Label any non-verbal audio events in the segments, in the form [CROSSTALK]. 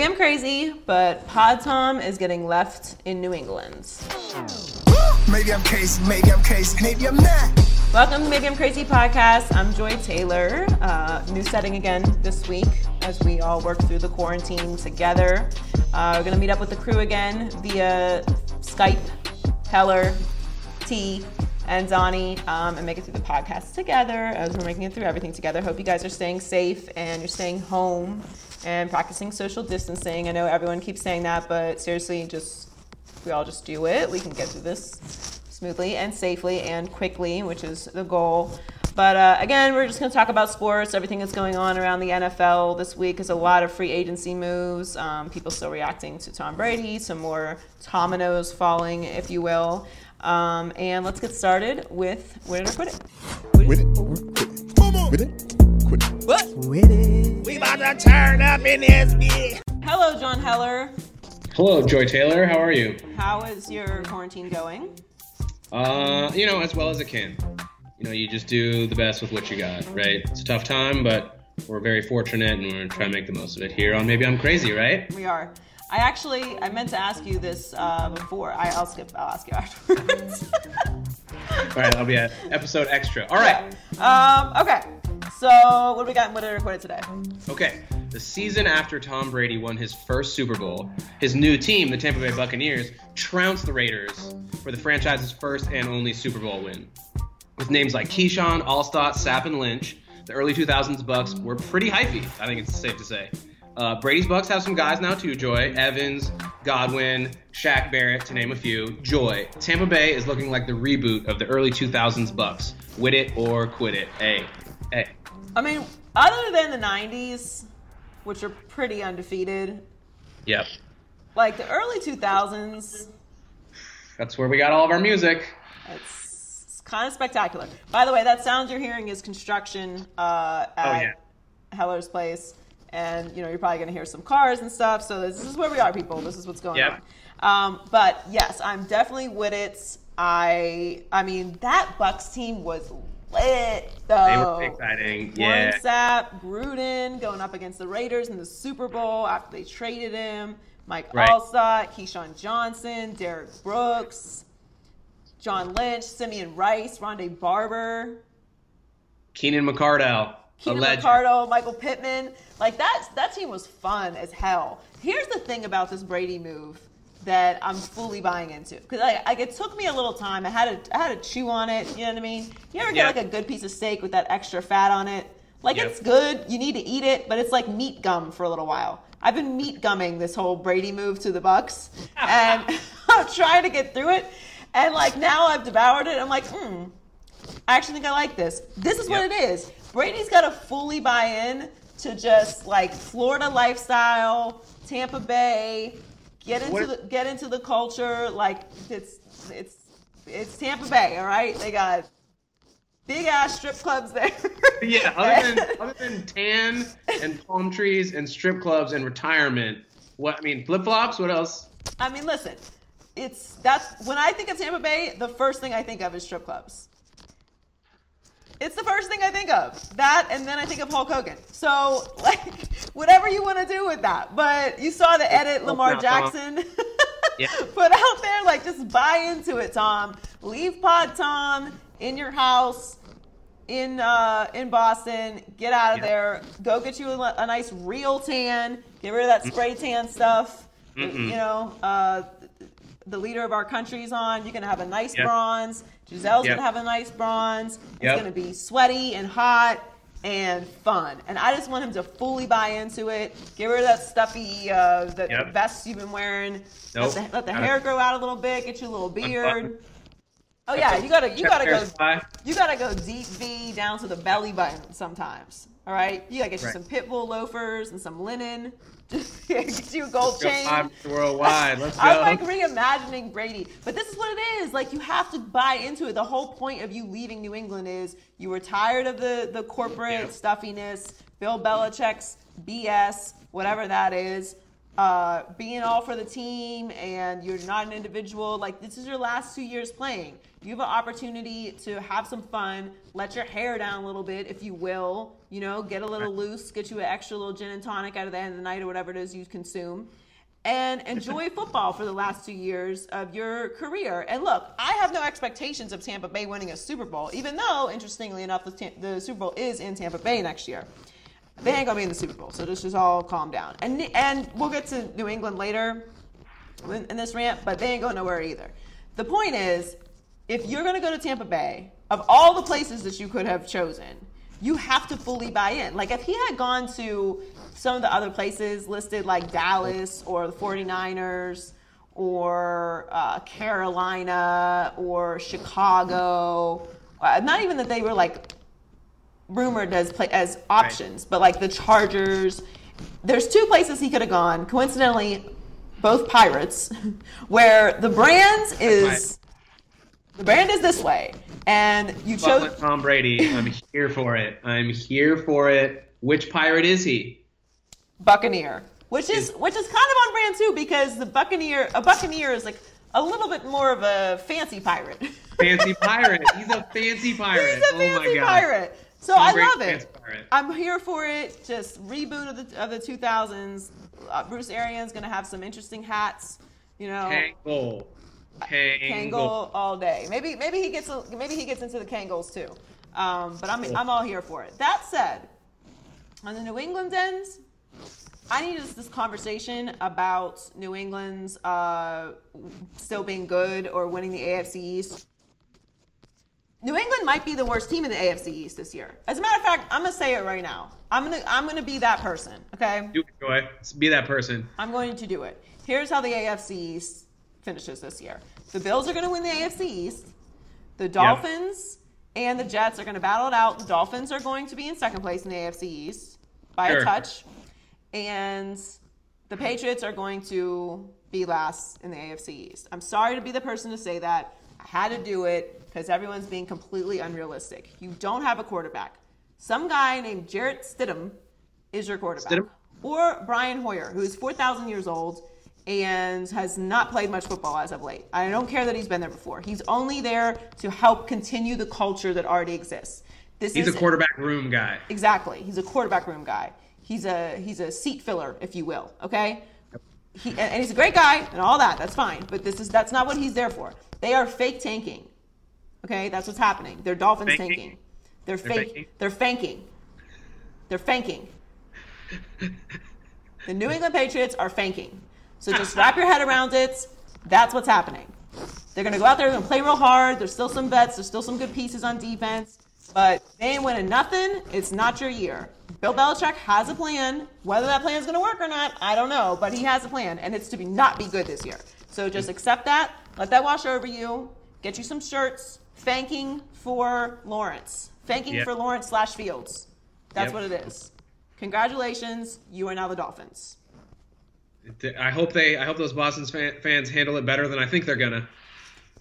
Maybe I'm crazy, but Pod Tom is getting left in New England. Maybe I'm crazy, maybe I'm crazy, maybe I'm not. Welcome to Maybe I'm Crazy podcast. I'm Joy Taylor. Uh, new setting again this week as we all work through the quarantine together. Uh, we're going to meet up with the crew again via Skype, Heller, T, and Donnie um, and make it through the podcast together as we're making it through everything together. Hope you guys are staying safe and you're staying home and practicing social distancing. I know everyone keeps saying that, but seriously, just we all just do it. We can get through this smoothly and safely and quickly, which is the goal. But uh, again, we're just going to talk about sports, everything that's going on around the NFL this week is a lot of free agency moves. Um, people still reacting to Tom Brady, some more dominoes falling, if you will. Um, and let's get started with Win It or Quit It. It. It. It. What? With it. We about to turn up in this bitch. Hello, John Heller. Hello, Joy Taylor. How are you? How is your quarantine going? Uh, you know, as well as it can. You know, you just do the best with what you got, right? It's a tough time, but we're very fortunate and we're trying to try to make the most of it here on Maybe I'm Crazy, right? We are. I actually, I meant to ask you this uh, before. I, I'll skip. I'll ask you [LAUGHS] afterwards. All right, that'll be an episode extra. All right. um, okay. So, what do we got Win It or Quit today? Okay. The season after Tom Brady won his first Super Bowl, his new team, the Tampa Bay Buccaneers, trounced the Raiders for the franchise's first and only Super Bowl win. With names like Keyshawn, Alstott, Sapp, and Lynch, the early 2000s Bucs were pretty hypey, I think it's safe to say. Uh, Brady's Bucs have some guys now too, Joy. Evans, Godwin, Shaq Barrett, to name a few. Joy. Tampa Bay is looking like the reboot of the early 2000s Bucs. Wit it or quit it. Hey, hey. I mean, other than the '90s, which are pretty undefeated, Yep. like the early 2000s, That's where we got all of our music. it's, it's kind of spectacular. By the way, that sound you're hearing is construction uh, at Oh, yeah. Heller's place, and you know you're probably going to hear some cars and stuff. So this is where we are, people. This is what's going Yep. on. Um, but yes, I'm definitely with it. I, I mean, that Bucs team was lit though. They were exciting. Yeah. Warren Sapp, Gruden going up against the Raiders in the Super Bowl after they traded him. Mike Right. Alstott, Keyshawn Johnson, Derrick Brooks, John Lynch, Simeon Rice, Rondé Barber, Keenan McCardell. Keenan. McCardell, Michael Pittman. Like that, that team was fun as hell. Here's the thing about this Brady move that I'm fully buying into because like, like it took me a little time. I had to I had to chew on it. You know what I mean? You ever get like a good piece of steak with that extra fat on it? Like Yep. it's good. You need to eat it, but it's like meat gum for a little while. I've been meat gumming this whole Brady move to the Bucs, [LAUGHS] and [LAUGHS] I'm trying to get through it. And like now I've devoured it. I'm like, hmm, I actually think I like this. This is what it is. Brady's got to fully buy in to just like Florida lifestyle, Tampa Bay, get into What- the get into the culture. Like it's it's it's Tampa Bay, all right? They got big ass strip clubs there. [LAUGHS] Yeah, other than [LAUGHS] other than tan and palm trees and strip clubs and retirement, what I mean, flip flops. What else? I mean, listen, it's that's when I think of Tampa Bay, the first thing I think of is strip clubs. It's the first thing I think of. That and then I think of Hulk Hogan. So like [LAUGHS] whatever you want to do with that. But you saw the edit Lamar. Jackson Yeah. [LAUGHS] put out there. Like just buy into it, Tom. Leave Pod Tom in your house in uh, in Boston. Get out of Yeah. there. Go get you a, a nice real tan. Get rid of that spray tan stuff. You know, uh, the leader of our country's on. You're gonna have a nice Yep. bronze. Gisele's Yep. gonna have a nice bronze. It's Yep. gonna be sweaty and hot and fun. And I just want him to fully buy into it. Get rid of that stuffy uh, the Yep. vest you've been wearing. Nope. Let the, let the hair grow out a little bit. Get you a little beard. Oh yeah, you gotta you gotta go you gotta go deep V down to the belly button sometimes. All right, you gotta get you Right. some pitbull loafers and some linen. Get [LAUGHS] you a gold Go chain. worldwide. Let's go. I'm like reimagining Brady, but this is what it is. Like you have to buy into it. The whole point of you leaving New England is you were tired of the the corporate Yeah. stuffiness, Bill Belichick's BS, whatever that is. uh, being all for the team and you're not an individual, like this is your last two years playing. You have an opportunity to have some fun, let your hair down a little bit, if you will, you know, get a little loose, get you an extra little gin and tonic out of the end of the night or whatever it is you consume. And enjoy [LAUGHS] football for the last two years of your career. And look, I have no expectations of Tampa Bay winning a Super Bowl, even though, interestingly enough, the, the Super Bowl is in Tampa Bay next year they ain't gonna be in the Super Bowl. So just just all calm down. And and we'll get to New England later in, in this rant, but they ain't going nowhere either. The point is, if you're gonna go to Tampa Bay, of all the places that you could have chosen, you have to fully buy in. Like if he had gone to some of the other places listed like Dallas or the 49ers or uh, Carolina or Chicago, uh, not even that they were like rumored as play, as options, but like the Chargers. There's two places he could have gone. Coincidentally, both Pirates, [LAUGHS] where the brand is the brand is this way, and you chose Tom Brady, I'm here for it. I'm here for it. Which pirate is he? Buccaneer, which is which is kind of on brand too because the Buccaneer a Buccaneer is like a little bit more of a fancy pirate. Fancy [LAUGHS] pirate. He's a fancy pirate. He's a oh fancy god. pirate. So Tom I Brady's love it. pirate. I'm here for it. Just reboot of the of the 2000s. Uh, Bruce Arians gonna have some interesting hats. You know, Kangol. Kangol. All day. Maybe maybe he gets a, maybe he gets into the Kangols too. Um, but I'm I'm all here for it. That said, on the New England end, I need this, this conversation about New England's uh, still being good or winning the AFC East. New England might be the worst team in the AFC East this year. As a matter of fact, I'm gonna say it right now. I'm gonna I'm gonna be that person. Okay. Do it, Joy. Be that person. I'm going to do it. Here's how the AFC East finishes this year. The Bills are going to win the AFC East. The Dolphins and the Jets are going to battle it out. The Dolphins are going to be in second place in the AFC East by Sure. a touch. And the Patriots are going to be last in the AFC East. I'm sorry to be the person to say that. I had to do it because everyone's being completely unrealistic. You don't have a quarterback. Some guy named Jarrett Stidham is your quarterback Stidham? or Brian Hoyer, who is 4,000 years old and has not played much football as of late. I don't care that he's been there before. He's only there to help continue the culture that already exists. This He's is a quarterback room guy. Exactly. He's a quarterback room guy. He's a he's a seat filler, if you will. Okay. He, and, he's a great guy and all that. That's fine. But this is that's not what he's there for. They are fake tanking. Okay, that's what's happening. They're Dolphins Fanking? tanking. They're They're fake. fanking? They're fanking. They're fanking. [LAUGHS] The New England Patriots are fanking. So just wrap your head around it. That's what's happening. They're going to go out there and play real hard. There's still some vets, There's still some good pieces on defense. But they ain't winning nothing. It's not your year. Bill Belichick has a plan. Whether that plan is going to work or not, I don't know. But he has a plan, and it's to be not be good this year. So just accept that. Let that wash over you. Get you some shirts. Thanking for Lawrence. Thanking Yep. for Lawrence slash Fields. That's Yep. what it is. Congratulations. You are now the Dolphins. I hope they. I hope those Boston fan, fans handle it better than I think they're gonna.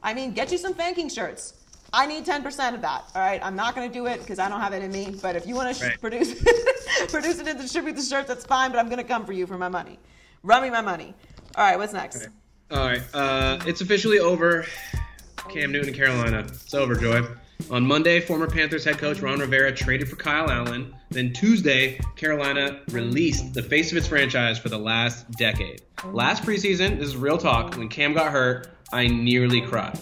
I mean, get you some Fanking shirts. I need 10% of that. All right. I'm not going to do it because I don't have it in me. But if you want to sh- Right. produce, [LAUGHS] produce it and distribute the shirts, that's fine. But I'm going to come for you for my money. Run me my money. All right. What's next? All right, uh, it's officially over. Cam Newton, Carolina. It's over, Joy. On Monday, former Panthers head coach Ron Rivera traded for Kyle Allen. Then Tuesday, Carolina released the face of its franchise for the last decade. Last preseason, this is real talk, when Cam got hurt, I nearly cried.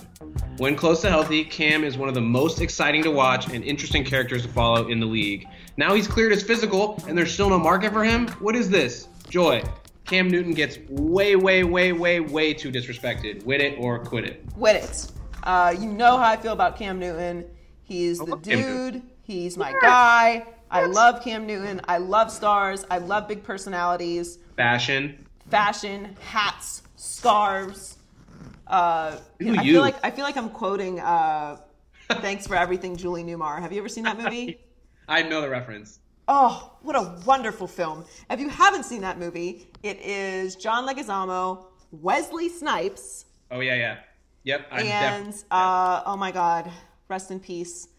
When close to healthy, Cam is one of the most exciting to watch and interesting characters to follow in the league. Now he's cleared his physical, and there's still no market for him? What is this? Joy. Cam Newton gets way, way, way, way, way too disrespected. Wit it or quit it. With it. Uh, you know how I feel about Cam Newton. He's the Newton. dude. He's my guy. I love Cam Newton. I love stars. I love big personalities. Fashion. fashion, hats, scarves. Uh, I you? feel like I feel like I'm quoting uh, "Thanks for Everything," Julie Newmar. Have you ever seen that [LAUGHS] movie? I know the reference. Oh, what a wonderful film! If you haven't seen that movie, it is John Leguizamo, Wesley Snipes, Oh yeah, yeah. Yep. I'm and def- uh, oh my God, rest in peace,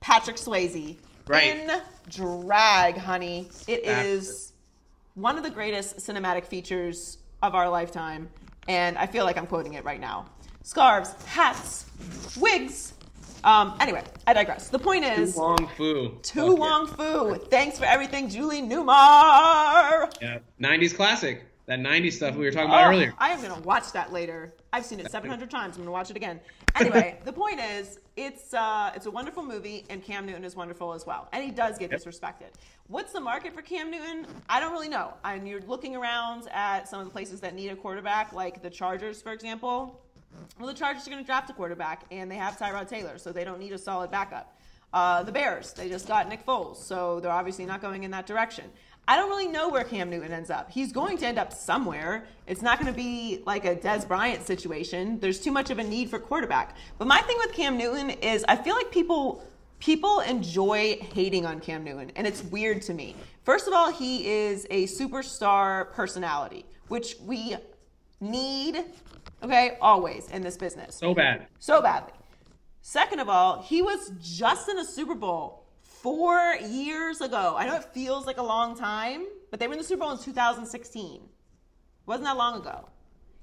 Patrick Swayze. Right. In drag, honey. It is one of the greatest cinematic features of our lifetime, and I feel like I'm quoting it right now. Scarves, hats, wigs. Um, anyway, I digress. The point is, To Wong Foo. To Wong Foo. Thanks for everything, Julie Newmar. Yeah. 90s classic. That 90s stuff we were talking about Oh, earlier. I am gonna watch that later. I've seen it 700 times. I'm gonna watch it again. Anyway, [LAUGHS] the point is, it's uh, it's a wonderful movie, and Cam Newton is wonderful as well, and he does get disrespected. What's the market for Cam Newton? I don't really know. And you're looking around at some of the places that need a quarterback, like the Chargers, for example. Well, the Chargers are going to draft a quarterback, and they have Tyrod Taylor, so they don't need a solid backup. Uh, the Bears, they just got Nick Foles, so they're obviously not going in that direction. I don't really know where Cam Newton ends up. He's going to end up somewhere. It's not going to be like a Dez Bryant situation. There's too much of a need for quarterback. But my thing with Cam Newton is I feel like people people enjoy hating on Cam Newton, and it's weird to me. First of all, he is a superstar personality, which we need, okay, always in this business So bad. so badly. Second of all, he was just in a Super Bowl four years ago. I know it feels like a long time, but they were in the Super Bowl in 2016. Wasn't that long ago.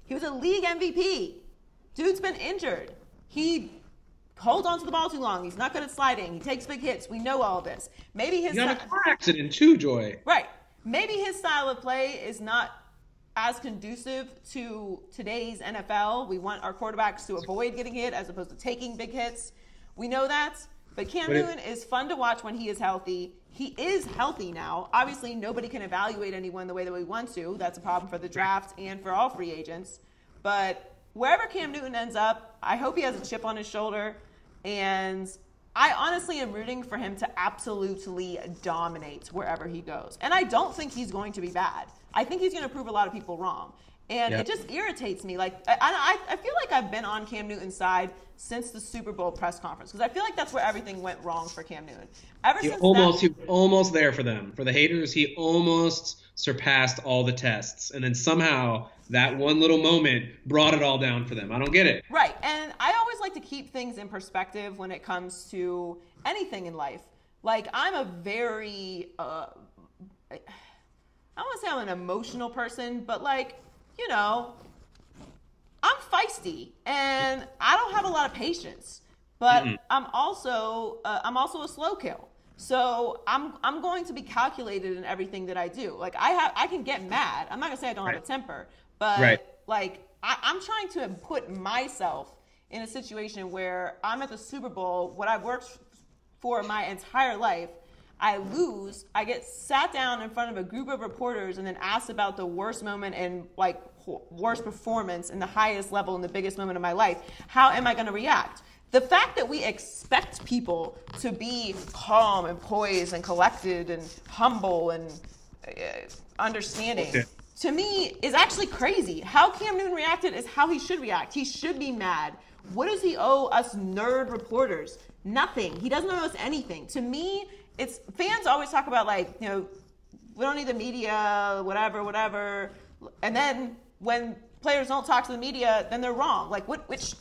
He was a league MVP. Dude's been injured. He holds on to the ball too long. He's not good at sliding. He takes big hits. We know all this. Maybe his got a car accident too, Joy. Right. Maybe his style of play is not as conducive to today's NFL. We want our quarterbacks to avoid getting hit as opposed to taking big hits. We know that. But Cam But Newton is fun to watch when he is healthy. He is healthy now. Obviously, nobody can evaluate anyone the way that we want to. That's a problem for the draft and for all free agents. But wherever Cam Newton ends up, I hope he has a chip on his shoulder. And I honestly am rooting for him to absolutely dominate wherever he goes. And I don't think he's going to be bad. I think he's going to prove a lot of people wrong. And Yep. it just irritates me. Like I, I, I feel like I've been on Cam Newton's side since the Super Bowl press conference because I feel like that's where everything went wrong for Cam Newton. Ever He since almost that, he was almost there for them. For the haters, he almost surpassed all the tests. And then somehow that one little moment brought it all down for them. I don't get it. Right. And I always like to keep things in perspective when it comes to anything in life. Like, I'm a very, uh, I don't want to say I'm an emotional person, but like, you know, I'm feisty and I don't have a lot of patience, but I'm also uh, I'm also a slow kill. So I'm I'm going to be calculated in everything that I do. Like I have I can get mad. I'm not gonna say I don't have a temper, but Right. like I, I'm trying to put myself in a situation where I'm at the Super Bowl, what I've worked for my entire life. I lose. I get sat down in front of a group of reporters and then asked about the worst moment and like worst performance in the highest level in the biggest moment of my life. How am I going to react? The fact that we expect people to be calm and poised and collected and humble and uh, understanding Okay. to me is actually crazy. How Cam Newton reacted is how he should react. He should be mad. What does he owe us nerd reporters? Nothing. He doesn't owe us anything. To me, it's fans always talk about like, you know, we don't need the media, whatever, whatever. And then when players don't talk to the media, then they're wrong. Like what which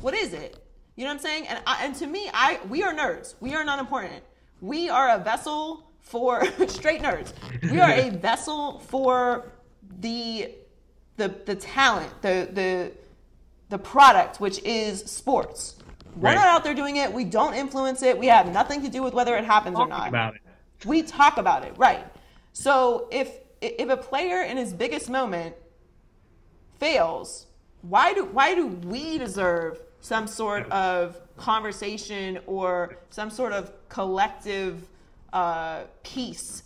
what is it? You know what I'm saying? And I, and to me, I we are nerds. We are not important. We are a vessel for [LAUGHS] straight nerds. We are a [LAUGHS] vessel for the the the talent, the the the product, which is sports. We're Right. not out there doing it. We don't influence it. We have nothing to do with whether it happens or not. about it. We talk about it, right? So if if a player in his biggest moment fails, why do why do we deserve some sort of conversation or some sort of collective uh, piece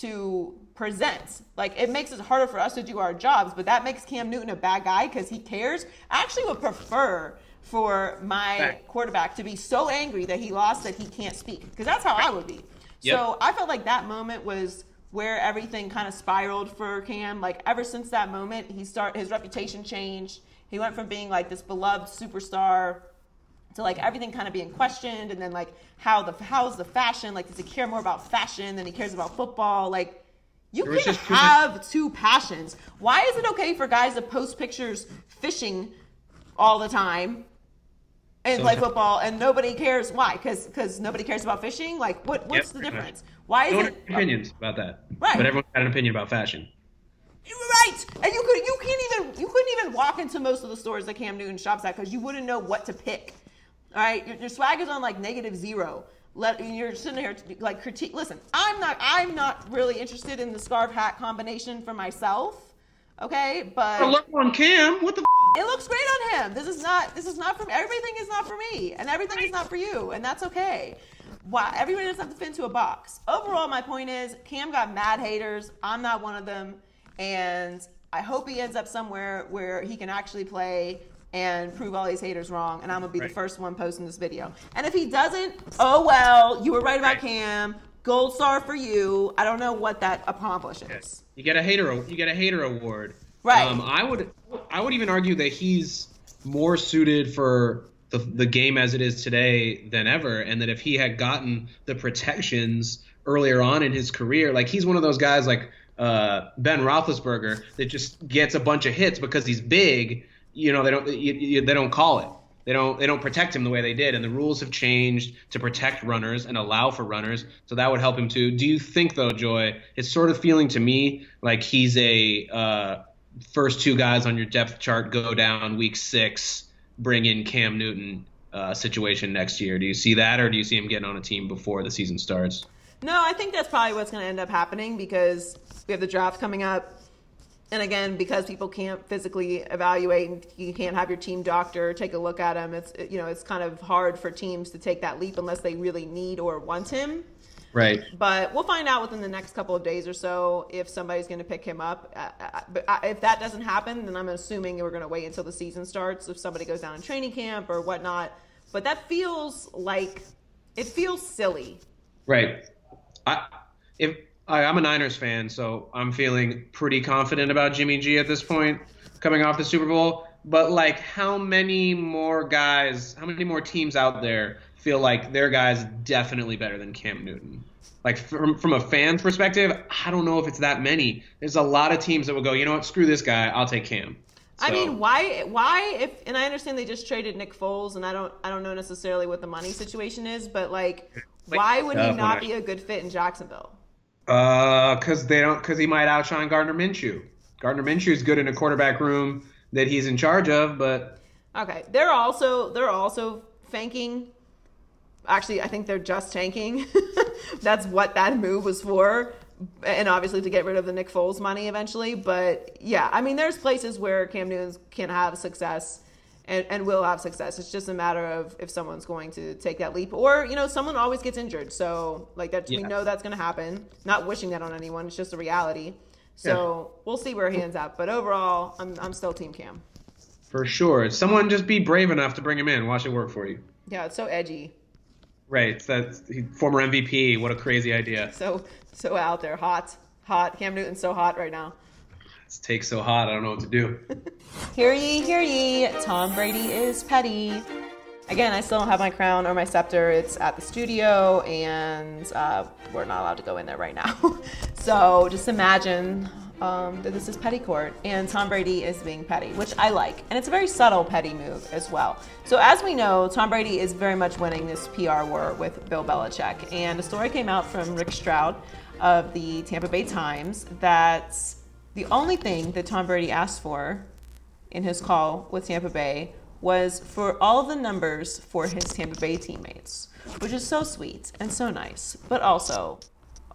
to present? Like it makes it harder for us to do our jobs, but that makes Cam Newton a bad guy because he cares. I actually would prefer for my Fact. quarterback to be so angry that he lost that he can't speak because that's how I would be. Yep. So I felt like that moment was where everything kind of spiraled for Cam. Like ever since that moment, he start his reputation changed. He went from being like this beloved superstar to like everything kind of being questioned, and then like how the how's the fashion? Like does he care more about fashion than he cares about football? Like you can't just have two passions. Why is it okay for guys to post pictures fishing all the time and play football and nobody cares why because because nobody cares about fishing like what what's Yep, the pretty much. difference Why is No it opinions about that. Right. But everyone's got an opinion about fashion. You're right, and you could you can't even you couldn't even walk into most of the stores that Cam Newton shops at because you wouldn't know what to pick. All right, your, your swag is on like negative zero. Let you're sitting here to, like critique. Listen, I'm not I'm not really interested in the scarf hat combination for myself. Okay, but Oh, look on Cam. What the? it looks great This is not this is not for everything is not for me, and everything is not for you, and that's okay. Why everybody doesn't have to fit into a box. Overall, my point is Cam got mad haters. I'm not one of them, and I hope he ends up somewhere where he can actually play and prove all these haters wrong. And I'm gonna be Right. the first one posting this video. And if he doesn't, oh well, you were right about Right. Cam. Gold star for you. I don't know what that accomplishes. You get a hater. You get a hater award. Right. Um, I would. I would even argue that he's more suited for the, the game as it is today than ever, and that if he had gotten the protections earlier on in his career, like he's one of those guys like uh, Ben Roethlisberger that just gets a bunch of hits because he's big. You know, they don't. You, you, they don't call it. They don't they don't protect him the way they did, and the rules have changed to protect runners and allow for runners, so that would help him too. Do you think though, Joy? It's sort of feeling to me like he's a uh, first two guys on your depth chart go down week six, bring in Cam Newton uh, situation next year. Do you see that, or do you see him getting on a team before the season starts? No, I think that's probably what's going to end up happening because we have the draft coming up. And again, because people can't physically evaluate and you can't have your team doctor take a look at him, it's you know it's kind of hard for teams to take that leap unless they really need or want him. Right. But we'll find out within the next couple of days or so if somebody's going to pick him up. But if that doesn't happen, then I'm assuming we're going to wait until the season starts. If somebody goes down in training camp or whatnot, but that feels like it feels silly. Right. I if I, I'm a Niners fan, so I'm feeling pretty confident about Jimmy G at this point, coming off the Super Bowl. But like, how many more guys, how many more teams out there feel like their guys definitely better than Cam Newton? Like from from a fan's perspective, I don't know if it's that many. There's a lot of teams that will go, you know what, screw this guy, I'll take Cam. I mean, why? Why? If and I understand they just traded Nick Foles, and I don't, I don't know necessarily what the money situation is, but like, Like, why would he uh, not I- be a good fit in Jacksonville? Uh, because they don't, because he might outshine Gardner Minshew. Gardner Minshew is good in a quarterback room that he's in charge of, but Okay, they're also they're also tanking. Actually, I think they're just tanking. [LAUGHS] That's what that move was for, and obviously to get rid of the Nick Foles money eventually. But yeah, I mean, there's places where Cam Newton can have success. And, and will have success. It's just a matter of if someone's going to take that leap, or you know, someone always gets injured. So like that, we know that's going to happen. Not wishing that on anyone. It's just a reality. So we'll see where he ends up. But overall, I'm I'm still Team Cam. for sure, someone just be brave enough to bring him in. Watch it work for you. Yeah, it's so edgy. Right. That's he, former MVP. What a crazy idea. so so out there, hot, hot. Cam Newton's so hot right now. This takes so hot. I don't know what to do. [LAUGHS] Hear ye, hear ye. Tom Brady is petty. Again, I still don't have my crown or my scepter. It's at the studio, and uh, we're not allowed to go in there right now. [LAUGHS] so just imagine um, that this is petty court, and Tom Brady is being petty, which I like. And it's a very subtle petty move as well. So as we know, Tom Brady is very much winning this PR war with Bill Belichick. And a story came out from Rick Stroud of the Tampa Bay Times that the only thing that Tom Brady asked for in his call with Tampa Bay was for all the numbers for his Tampa Bay teammates, which is so sweet and so nice, but also,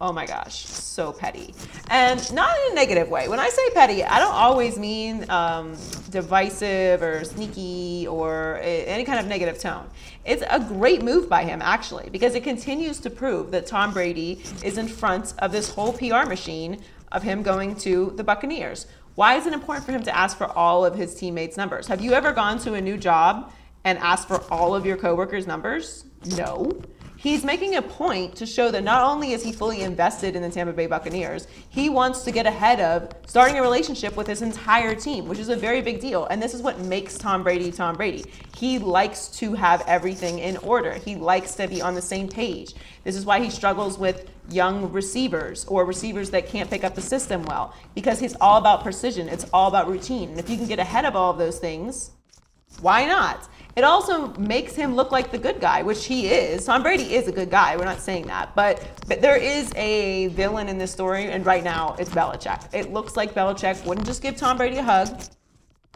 oh my gosh, so petty. And not in a negative way. When I say petty, I don't always mean um, divisive or sneaky or any kind of negative tone. It's a great move by him, actually, because it continues to prove that Tom Brady is in front of this whole PR machine of him going to the Buccaneers. Why is it important for him to ask for all of his teammates' numbers? Have you ever gone to a new job and asked for all of your coworkers' numbers? No. He's making a point to show that not only is he fully invested in the Tampa Bay Buccaneers, he wants to get ahead of starting a relationship with his entire team, which is a very big deal. And this is what makes Tom Brady Tom Brady. He likes to have everything in order. He likes to be on the same page. This is why he struggles with young receivers or receivers that can't pick up the system well because he's all about precision. It's all about routine. And if you can get ahead of all of those things, why not? It also makes him look like the good guy, which he is. Tom Brady is a good guy. We're not saying that, but but there is a villain in this story, and right now it's Belichick. It looks like Belichick wouldn't just give Tom Brady a hug.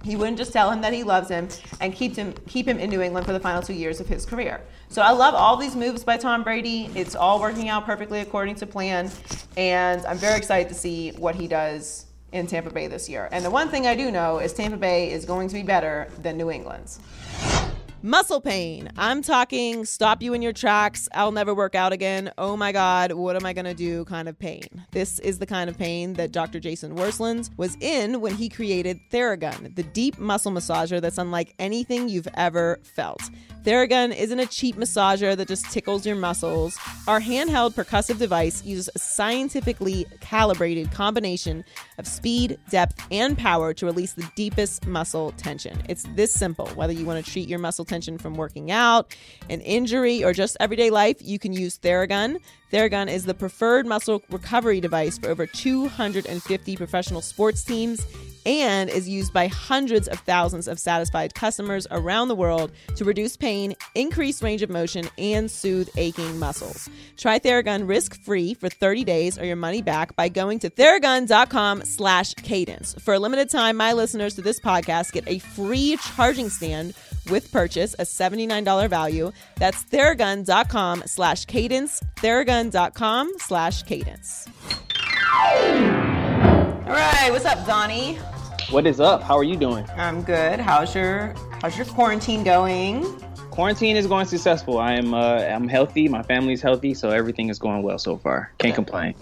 He wouldn't just tell him that he loves him and keep him keep him in New England for the final two years of his career. So I love all these moves by Tom Brady. It's all working out perfectly according to plan, and I'm very excited to see what he does in Tampa Bay this year. And the one thing I do know is Tampa Bay is going to be better than New England's. Muscle pain. I'm talking stop you in your tracks. I'll never work out again. Oh my God, what am I going to do kind of pain. This is the kind of pain that Dr. Jason Wersland was in when he created Theragun, the deep muscle massager that's unlike anything you've ever felt. Theragun isn't a cheap massager that just tickles your muscles. Our handheld percussive device uses a scientifically calibrated combination of speed, depth, and power to release the deepest muscle tension. It's this simple. Whether you want to treat your muscle tension from working out, an injury, or just everyday life, you can use Theragun. Theragun is the preferred muscle recovery device for over 250 professional sports teams and is used by hundreds of thousands of satisfied customers around the world to reduce pain, increase range of motion, and soothe aching muscles. Try Theragun risk-free for 30 days or your money back by going to theragun.com slash cadence. For a limited time, my listeners to this podcast get a free charging stand with purchase, a $79 value. That's theragun.com slash cadence, theragun.com slash cadence. All right, what's up, Donnie? What is up? How are you doing? I'm good. How's your how's your quarantine going? Quarantine is going successful. I am uh, I'm healthy. My family's healthy, so everything is going well so far. Can't complain.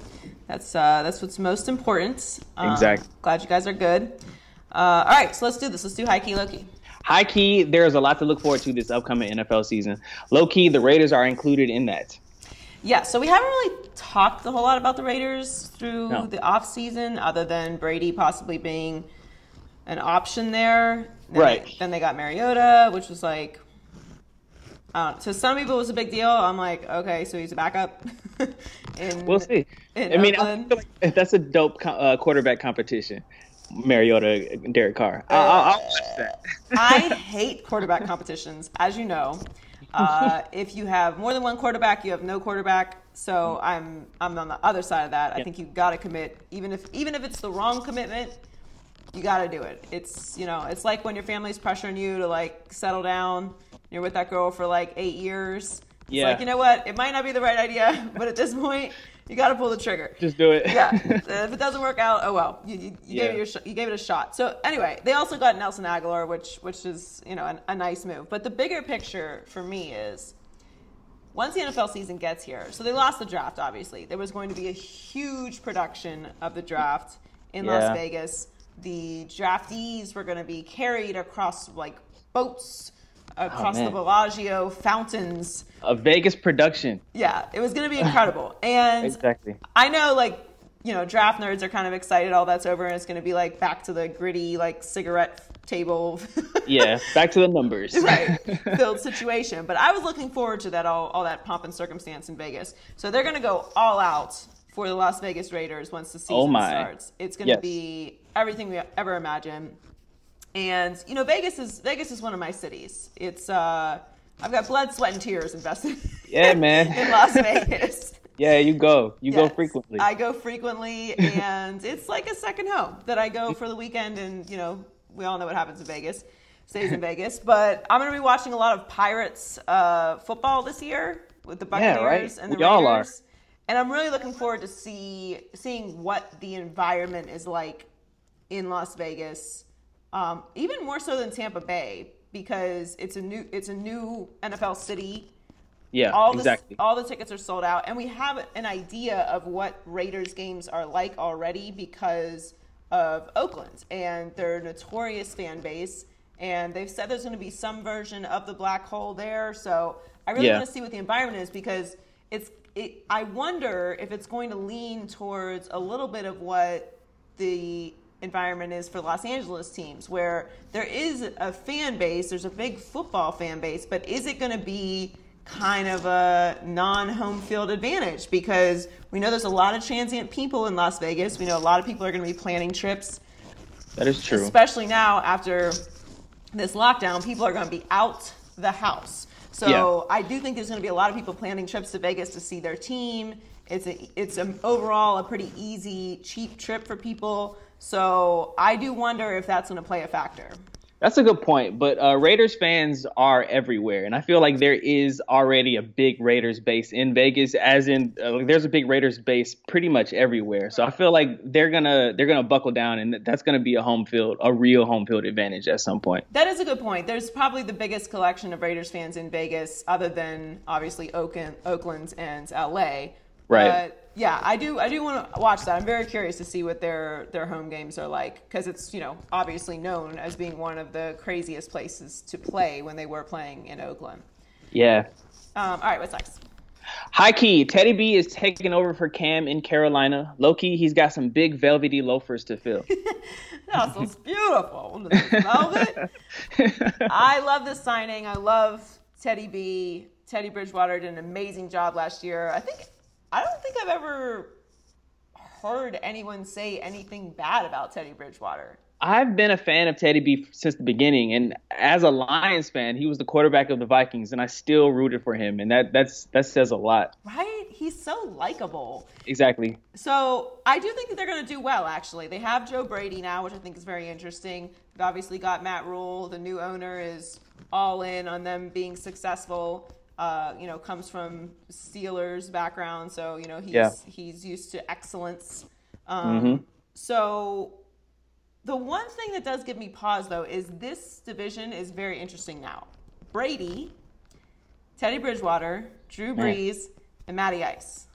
That's uh, that's what's most important. Um, Exactly. Glad you guys are good. Uh, all right, so let's do this. Let's do high key, low key. High key, there's a lot to look forward to this upcoming NFL season. Low key, the Raiders are included in that. Yeah, so we haven't really talked a whole lot about the Raiders through No. the off season, other than Brady possibly being an option there. Then Right. They, then they got Mariota, which was like, uh, to some people it was a big deal. I'm like, okay, so he's a backup. [LAUGHS] in, We'll see. I mean, I like that's a dope uh, quarterback competition. Mariota, Derek Carr. I- I'll, watch that. I [LAUGHS] hate quarterback competitions, as you know. Uh, if you have more than one quarterback, you have no quarterback. So I'm I'm on the other side of that. I Yeah. think you got to commit, even if even if it's the wrong commitment, you got to do it. It's you know it's like when your family's pressuring you to like settle down. You're with that girl for like eight years. It's Yeah. like you know what? It might not be the right idea, [LAUGHS] but at this point, you got to pull the trigger Just do it. yeah. [LAUGHS] if it doesn't work out, oh well. You, you, you Yeah. gave it your sh- you gave it a shot. So anyway, they also got Nelson Agholor, which which is you know an, a nice move. But the bigger picture for me is once the NFL season gets here. So they lost the draft. Obviously, there was going to be a huge production of the draft in Yeah. Las Vegas. The draftees were going to be carried across like boats. Across the oh, man. Bellagio fountains. a Vegas production. Yeah, it was going to be incredible. [LAUGHS] And Exactly. I know, like, you know, draft nerds are kind of excited all that's over and it's going to be like back to the gritty, like, cigarette table. [LAUGHS] Yeah. Back to the numbers. right. [LAUGHS] Filled situation. But I was looking forward to that, all, all that pomp and circumstance in Vegas. So they're going to go all out for the Las Vegas Raiders once the oh, season Oh starts. It's going to Yes. be everything we ever imagined. And, you know, Vegas is Vegas is one of my cities. It's, uh, I've got blood, sweat, and tears invested [LAUGHS] Yeah, man. [LAUGHS] in Las Vegas. Yeah, you go. You go frequently. I go frequently, and it's like a second home that I go for the weekend. And you know, we all know what happens in Vegas, stays in [LAUGHS] Vegas. But I'm going to be watching a lot of Pirates uh, football this year with the Yeah, Buccaneers right. and the We all are. Raiders. And I'm really looking forward to see seeing what the environment is like in Las Vegas, um, even more so than Tampa Bay because it's a new it's a new NFL city yeah, all exactly. the all the tickets are sold out and we have an idea of what Raiders games are like already because of Oakland and their notorious fan base and they've said there's going to be some version of the black hole there so I really Yeah. want to see what the environment is because it's it, I wonder if it's going to lean towards a little bit of what the environment is for Los Angeles teams, where there is a fan base, there's a big football fan base, but is it going to be kind of a non-home field advantage? Because we know there's a lot of transient people in Las Vegas. We know a lot of people are going to be planning trips that is true. especially now after this lockdown, people are going to be out the house. So Yeah. I do think there's going to be a lot of people planning trips to Vegas to see their team. It's a, it's a, overall a pretty easy, cheap trip for people. So I do wonder if that's going to play a factor. That's a good point, but uh, Raiders fans are everywhere, and I feel like there is already a big Raiders base in Vegas, as in uh, there's a big Raiders base pretty much everywhere. So I feel like they're gonna they're gonna buckle down, and that's gonna be a home field, a real home field advantage at some point. That is a good point. There's probably the biggest collection of Raiders fans in Vegas, other than obviously Oakland, Oakland and LA. Right. But yeah, I do. I do want to watch that. I'm very curious to see what their their home games are like because it's you know obviously known as being one of the craziest places to play when they were playing in Oakland. Yeah. Um, all right, what's next? High key, Teddy B is taking over for Cam in Carolina. Low key, he's got some big velvety loafers to fill. [LAUGHS] That smells beautiful. Does it smell it? [LAUGHS] I love this signing. I love Teddy B. Teddy Bridgewater did an amazing job last year. I think I don't think I've ever heard anyone say anything bad about Teddy Bridgewater. I've been a fan of Teddy B since the beginning, and as a Lions fan, he was the quarterback of the Vikings, and I still rooted for him, and that that's that says a lot. Right? He's so likable. Exactly. So I do think that they're going to do well. Actually, they have Joe Brady now, which I think is very interesting. They've obviously got Matt Rhule. The new owner is all in on them being successful. Uh, you know, comes from Steelers background, so you know he's Yeah. he's used to excellence. Um, So the one thing that does give me pause though is this division is very interesting now. Brady, Teddy Bridgewater, Drew Man. Brees, and Matty Ice.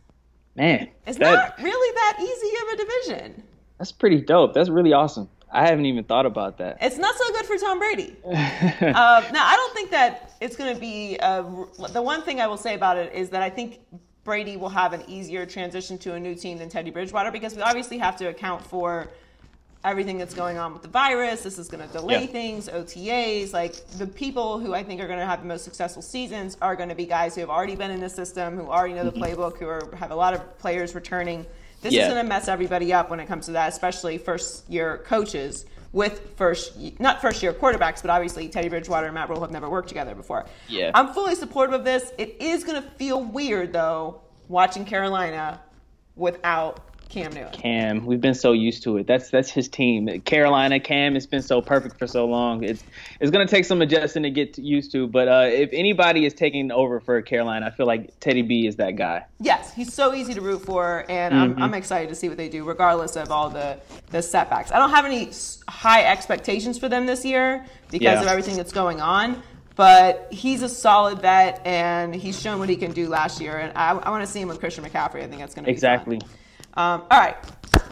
Man, It's that, not really that easy of a division. that's pretty dope. That's really awesome. I haven't even thought about that. It's not so good for Tom Brady. um, [LAUGHS] now, I don't think that it's going to be. Uh, a, the one thing I will say about it is that I think Brady will have an easier transition to a new team than Teddy Bridgewater because we obviously have to account for everything that's going on with the virus. This is going to delay Yeah. things, OTAs. Like the people who I think are going to have the most successful seasons are going to be guys who have already been in the system, who already know the mm-hmm. playbook, who are, have a lot of players returning. This Yeah. is going to mess everybody up when it comes to that, especially first year coaches with first not first year quarterbacks, but obviously Teddy Bridgewater and Matt Rhule have never worked together before. Yeah. I'm fully supportive of this. It is going to feel weird though watching Carolina without Cam Newton. Cam, we've been so used to it. That's that's his team. Carolina, Cam it's been so perfect for so long. It's it's gonna take some adjusting to get used to. But uh, if anybody is taking over for Carolina, I feel like Teddy B is that guy. Yes, he's so easy to root for, and I'm, I'm excited to see what they do, regardless of all the, the setbacks. I don't have any high expectations for them this year because Yeah. of everything that's going on, but he's a solid bet, and he's shown what he can do last year, and I, I want to see him with Christian McCaffrey. I think that's going to be fun. Exactly. Um, all right,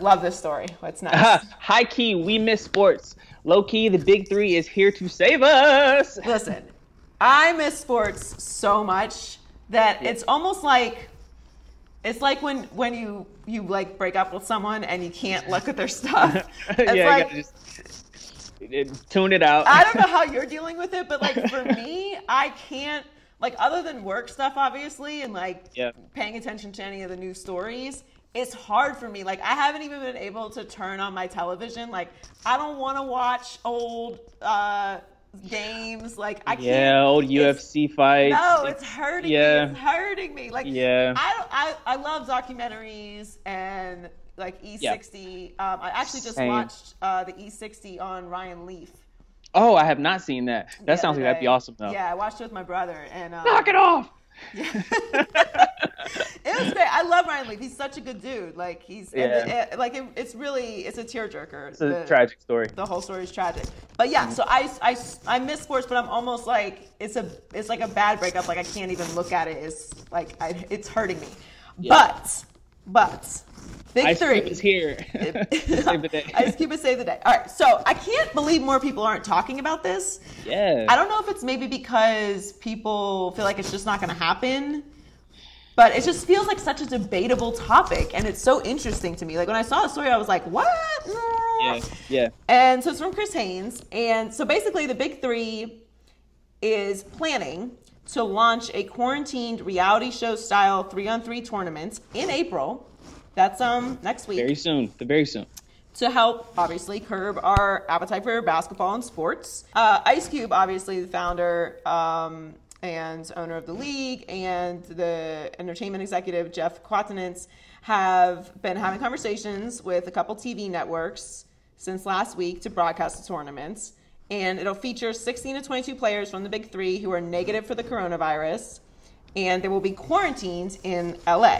love this story. What's next? [LAUGHS] High key, we miss sports. Low key, the big three is here to save us. Listen, I miss sports so much that it's almost like it's like when when you you like break up with someone and you can't look at their stuff. [LAUGHS] It's yeah, like gotta just it- tune it out. I don't know [LAUGHS] how you're dealing with it, but like for me, I can't like other than work stuff obviously and like Yeah. paying attention to any of the new stories. It's hard for me. Like I haven't even been able to turn on my television. Like I don't want to watch old uh games. Like I can't. yeah, old UFC fights. No, it's hurting yeah. me. It's hurting me. Like Yeah. I don't, I I love documentaries and like E60. Um, I actually just Same. watched uh, the E60 on Ryan Leaf. Oh, I have not seen that. That sounds like that'd be awesome though. Yeah, I watched it with my brother and um, Knock it off. [LAUGHS] it was great. I love Ryan Leaf. He's such a good dude. Like he's Yeah. it- like it, it's really it's a tearjerker. It's a The- tragic story. the whole story is tragic. But yeah, so I, I, I miss sports, but I'm almost like it's a it's like a bad breakup. Like I can't even look at it. It's like I, it's hurting me. But but big Ice three. Cube is here. [LAUGHS] [LAUGHS] Save the day. [LAUGHS] Ice Cube is save the day. All right, so I can't believe more people aren't talking about this. yeah. I don't know if it's maybe because people feel like it's just not going to happen, but it just feels like such a debatable topic, and it's so interesting to me. Like when I saw the story, I was like, "What?" Yeah. Yeah. And so it's from Chris Haynes. And so basically, the big three is planning to launch a quarantined reality show style three on three tournament in April. That's um next week. Very soon. The very soon. to help obviously curb our appetite for basketball and sports. Uh, Ice Cube, obviously the founder um, and owner of the league, and the entertainment executive Jeff Kwatinetz have been having conversations with a couple TV networks since last week to broadcast the tournaments. And it'll feature 16 to 22 players from the Big Three who are negative for the coronavirus, and there will be quarantines in LA.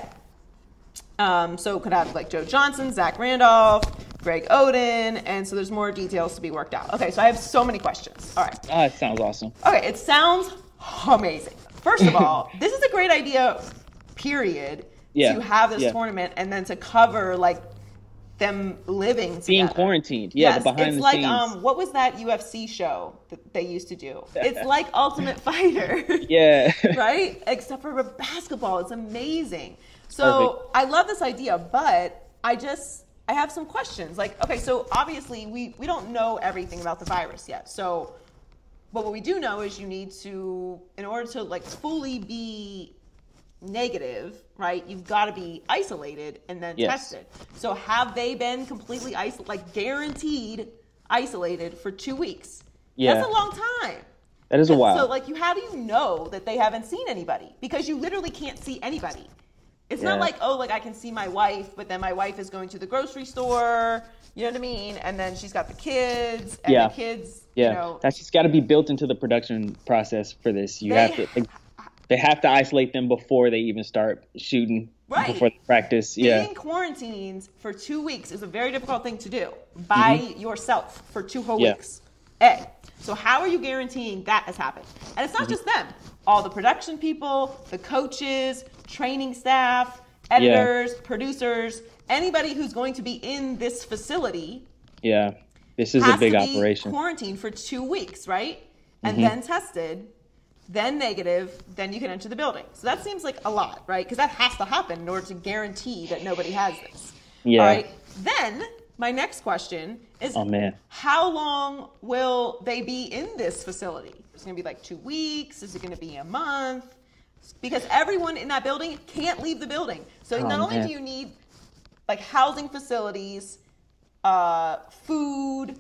Um, so it could have like Joe Johnson, Zach Randolph, Greg Oden, and so there's more details to be worked out. Okay, so I have so many questions. All right. Ah, it sounds awesome. Okay, it sounds amazing. First of [LAUGHS] all, this is a great idea, period, Yeah, to have this yeah. tournament and then to cover like them living together. Being quarantined. Yeah, yes, the behind it's the like scenes. um, what was that UFC show that they used to do? [LAUGHS] It's like Ultimate Fighter. yeah. [LAUGHS] right? Except for basketball. It's amazing. So Perfect. I love this idea, but I just I have some questions. Like, okay, so obviously we we don't know everything about the virus yet. So but what we do know is you need to in order to like fully be negative, right? You've got to be isolated and then Yes. tested. So have they been completely isolated, like guaranteed isolated for 2 weeks? Yeah. That's a long time. That is a while. So, like, you how do you know that they haven't seen anybody? Because you literally can't see anybody. It's not like, oh, like I can see my wife, but then my wife is going to the grocery store. You know what I mean? And then she's got the kids, and Yeah. the kids, yeah. you know, That's just got to be built into the production process for this. You They- have to. They, they have to isolate them before they even start shooting. Right. Before the practice. Yeah. being quarantined for two weeks is a very difficult thing to do by yourself for two whole Mm-hmm. Yeah. weeks. A. So how are you guaranteeing that has happened? And it's not Mm-hmm. just them. All the production people, the coaches, training staff, editors, producers, anybody who's going to be in this facility Yeah. This is a big to be operation. quarantined for two weeks, right? And Mm-hmm. then tested, then negative, then you can enter the building. So that seems like a lot, right? Because that has to happen in order to guarantee that nobody has this. Yeah. All right. Then my next question is Oh, man. how long will they be in this facility? It's going to be like two weeks. Is it going to be a month? Because everyone in that building can't leave the building. So Oh, not only man. do you need like housing facilities, uh, food,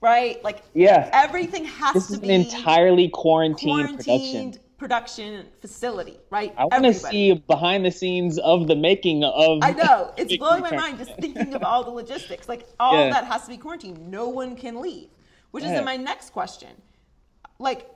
right? Like Yeah. everything has This to is be an entirely quarantined, quarantined production. production facility, right? I want to see behind the scenes of the making of. I know. [LAUGHS] It's blowing my mind just thinking of all the logistics. Like all Yeah. that has to be quarantined. No one can leave. Which is in my next question. Like,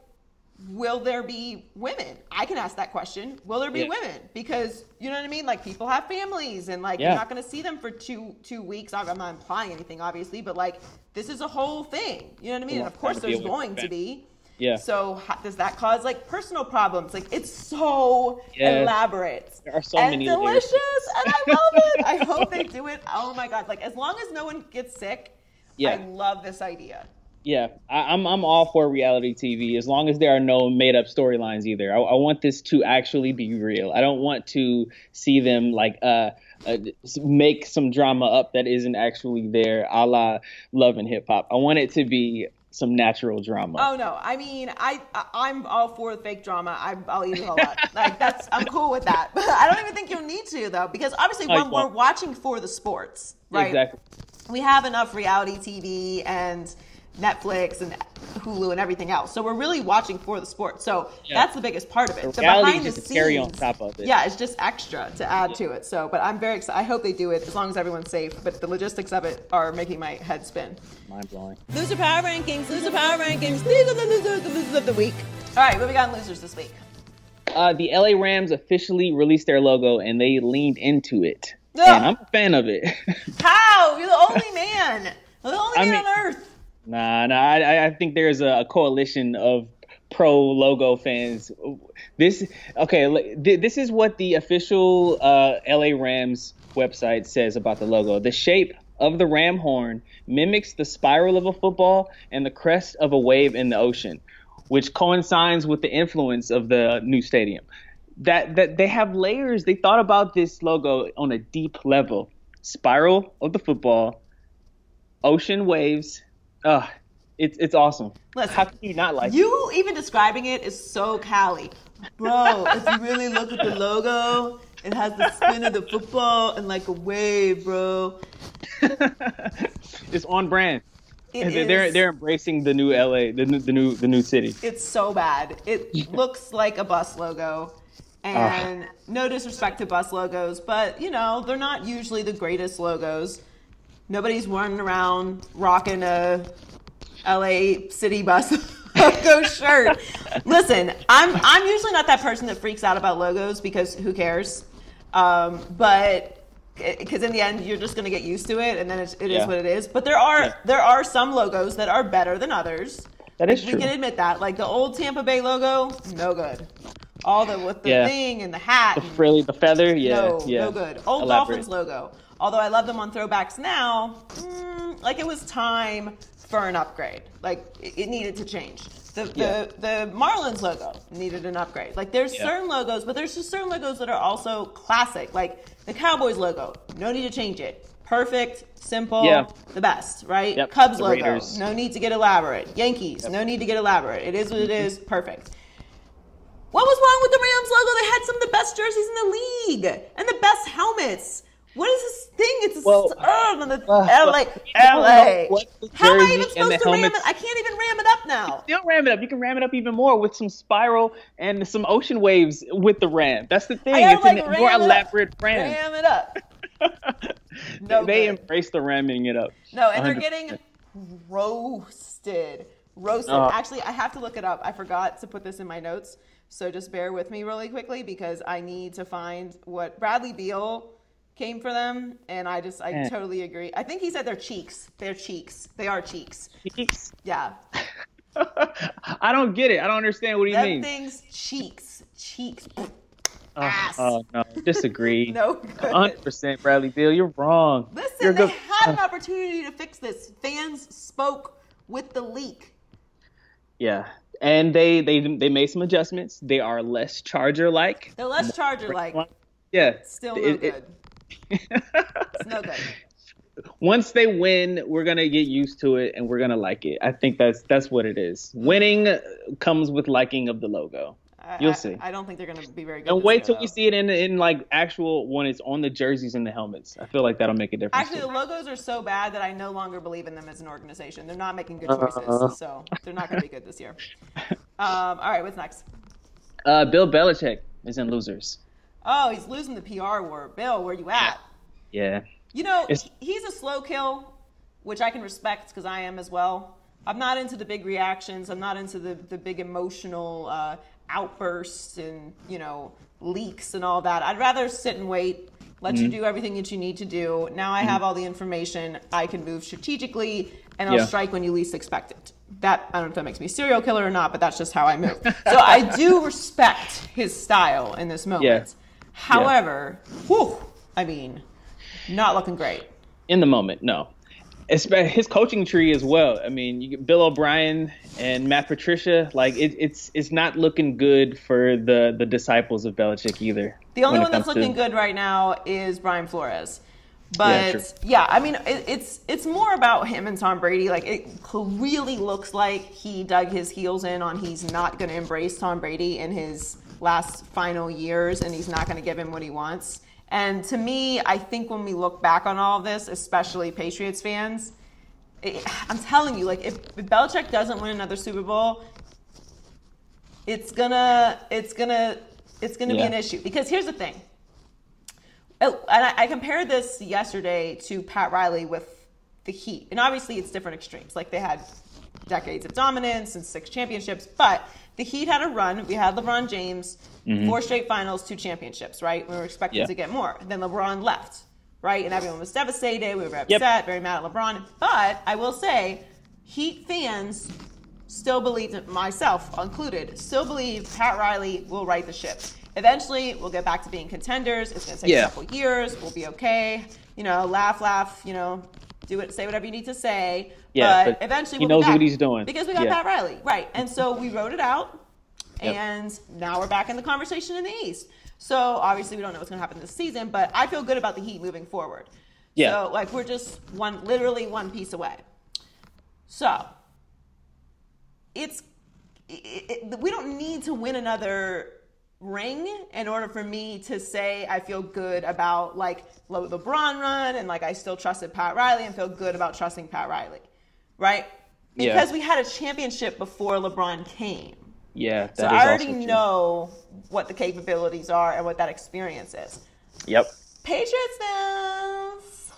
will there be women? I can ask that question. Will there be Yeah. women? Because you know what I mean? Like people have families and like Yeah. you're not gonna see them for two two weeks. I'm not implying anything, obviously, but like this is a whole thing. You know what I mean? And of course there's going to be. Yeah. So how, does that cause like personal problems? Like it's so Yeah. elaborate There are so and many delicious, and I love it. I hope they [LAUGHS] do it. Oh my god! Like as long as no one gets sick, Yeah. I love this idea. Yeah, I, I'm I'm all for reality TV as long as there are no made up storylines either. I, I want this to actually be real. I don't want to see them like uh, uh make some drama up that isn't actually there, a la Love and Hip Hop. I want it to be some natural drama. Oh no! I mean, I, I I'm all for fake drama. I, I'll eat it all [LAUGHS] up. Like that's I'm cool with that. But [LAUGHS] I don't even think you'll need to though, because obviously when we're watching for the sports, right? Exactly. we have enough reality TV and Netflix and Hulu and everything else. So we're really watching for the sport. So Yeah. that's the biggest part of it. The reality behind is the just a cherry on scenes- top of it. Yeah, it's just extra to add to it. So, but I'm very excited. I hope they do it as long as everyone's safe. But the logistics of it are making my head spin. Mind blowing. Loser power rankings. Loser power rankings. These are the losers, the losers of the week. All right, what we got in losers this week? Uh, the LA Rams officially released their logo and they leaned into it. Ugh. And I'm a fan of it. [LAUGHS] How? You're the only man. The only I man mean- on earth. Nah, nah. I, I think there's a, coalition of pro logo fans. This okay. This is what the official uh, LA Rams website says about the logo. The shape of the ram horn mimics the spiral of a football and the crest of a wave in the ocean, which coincides with the influence of the new stadium. That that they have layers. They thought about this logo on a deep level. Spiral of the football, ocean waves. Ugh, it's it's awesome. Listen, How can you not like it? You even describing it is so Cali. Bro, if you really look at the logo, It has the spin of the football and like a wave, bro. [LAUGHS] it's on brand. It they're is- they're embracing the new LA, the new the new the new city. It's so bad. It [LAUGHS] looks like a bus logo. And no disrespect to bus logos, but you know, they're not usually the greatest logos. Nobody's running around rocking a LA city bus [LAUGHS] logo shirt. Listen, I'm I'm usually not that person that freaks out about logos because who cares? Um, but because in the end you're just going to get used to it and then it's, it is Yeah. what it is. But there are Yeah. there are some logos that are better than others. That is true. We can admit that. Like the old Tampa Bay logo, no good. All the with the Yeah. thing and the hat. The frilly, the feather, yeah, no, yeah. no good. Old Elaborate. Dolphins logo. Although I love them on throwbacks now, mm, like it was time for an upgrade. Like it, it needed to change. The, Yeah. the the Marlins logo needed an upgrade. Like there's Yeah. certain logos, but there's just certain logos that are also classic. Like the Cowboys logo, no need to change it. Perfect, simple, Yeah. the best, right? Yep. Cubs The logo, Raiders. no need to get elaborate. Yankees, no need to get elaborate. It is what it is, [LAUGHS] perfect. What was wrong with the Rams logo? They had some of the best jerseys in the league and the best helmets. What is this thing? It's a Well, uh, the uh, LA. LA. know what the How am I even supposed to ram it? I can't even ram it up now. Don't ram it up. You can ram it up even more with some spiral and some ocean waves with the ram. That's the thing. It's like, a more it up. elaborate ram. Ram it up. [LAUGHS] No they good. embrace the ramming it up. No, and they're getting roasted. Roasted. Oh. Actually, I have to look it up. I forgot to put this in my notes. So just bear with me really quickly because I need to find what Bradley Beal came for them. And I just, I Eh. totally agree. I think he said they're cheeks. They're cheeks. They are cheeks. Cheeks. Yeah. [LAUGHS] I don't get it. I don't understand what he Them means. things, cheeks. Cheeks. Oh, ass. oh, no, disagree. [LAUGHS] No 100% Bradley Beal, you're wrong. Listen, you're they good. had an opportunity to fix this. Fans spoke with the leak. Yeah, and they they they made some adjustments. They are less Charger like. They're less Charger like. Yeah, Still no It- good. it- It's no good. Once they win, we're gonna get used to it and we're gonna like it. I think that's that's what it is. Winning comes with liking of the logo. I- You'll see. I don't think they're going to be very good. And wait year, till we see it in in like actual when it's on the jerseys and the helmets. I feel like that'll make a difference. Actually, the logos are so bad that I no longer believe in them as an organization. They're not making good choices, so they're not going to be good this year. [LAUGHS] Um, all right, what's next? uh, Bill Belichick is in losers. Oh, he's losing the PR war. Bill, where are you at? Yeah, You know, It's- he's a slow kill, which I can respect because I am as well. I'm not into the big reactions. I'm not into the, the big emotional uh, outbursts and, you know, leaks and all that. I'd rather sit and wait, let Mm-hmm. you do everything that you need to do. Now I have all the information. I can move strategically and I'll Yeah. strike when you least expect it. That, I don't know if that makes me a serial killer or not, but that's just how I move. [LAUGHS] so I do respect his style in this moment. Yeah. However, whew, I mean, not looking great. in the moment, no. His coaching tree as well. I mean, you get Bill O'Brien and Matt Patricia. Like it, it's it's not looking good for the the disciples of Belichick either. The only one that's comes to- looking good right now is Brian Flores. But true. yeah, I mean, it, it's it's more about him and Tom Brady. Like it really looks like he dug his heels in on he's not going to embrace Tom Brady in his last final years, and he's not going to give him what he wants. And to me, I think when we look back on all this, especially Patriots fans, it, I'm telling you, like if, if Belichick doesn't win another Super Bowl, it's gonna it's gonna it's gonna be an issue because here's the thing. Oh, and I, I compared this yesterday to Pat Riley with the Heat, and obviously it's different extremes. Like they had decades of dominance and six championships, but the Heat had a run. We had LeBron James, mm-hmm. four straight finals, two championships. Right? We were expecting Yeah. to get more. Then LeBron left. Right? And everyone was devastated. We were upset, very mad at LeBron. But I will say, Heat fans still believe, myself included, still believe Pat Riley will right the ship. Eventually, we'll get back to being contenders. It's going to take Yeah. a couple years. We'll be okay. You know, laugh, laugh. You know, do it, say whatever you need to say. Yeah, but, but eventually, he we'll knows what he's doing. because we got Yeah. Pat Riley, right? And so we wrote it out, Yep. and now we're back in the conversation in the East. So obviously, we don't know what's going to happen this season, but I feel good about the Heat moving forward. Yeah. So like we're just one, literally one piece away. So it's it, it, we don't need to win another ring in order for me to say I feel good about like LeBron run and like I still trusted Pat Riley and feel good about trusting Pat Riley, right? Yeah. Because we had a championship before LeBron came. Yeah, that So I already know what the capabilities are and what that experience is. Yep, Patriots fans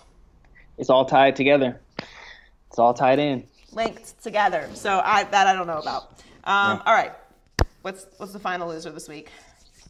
it's all tied together. It's all tied in. linked together. So I that I don't know about. Um, Yeah. All right, what's what's the final loser this week?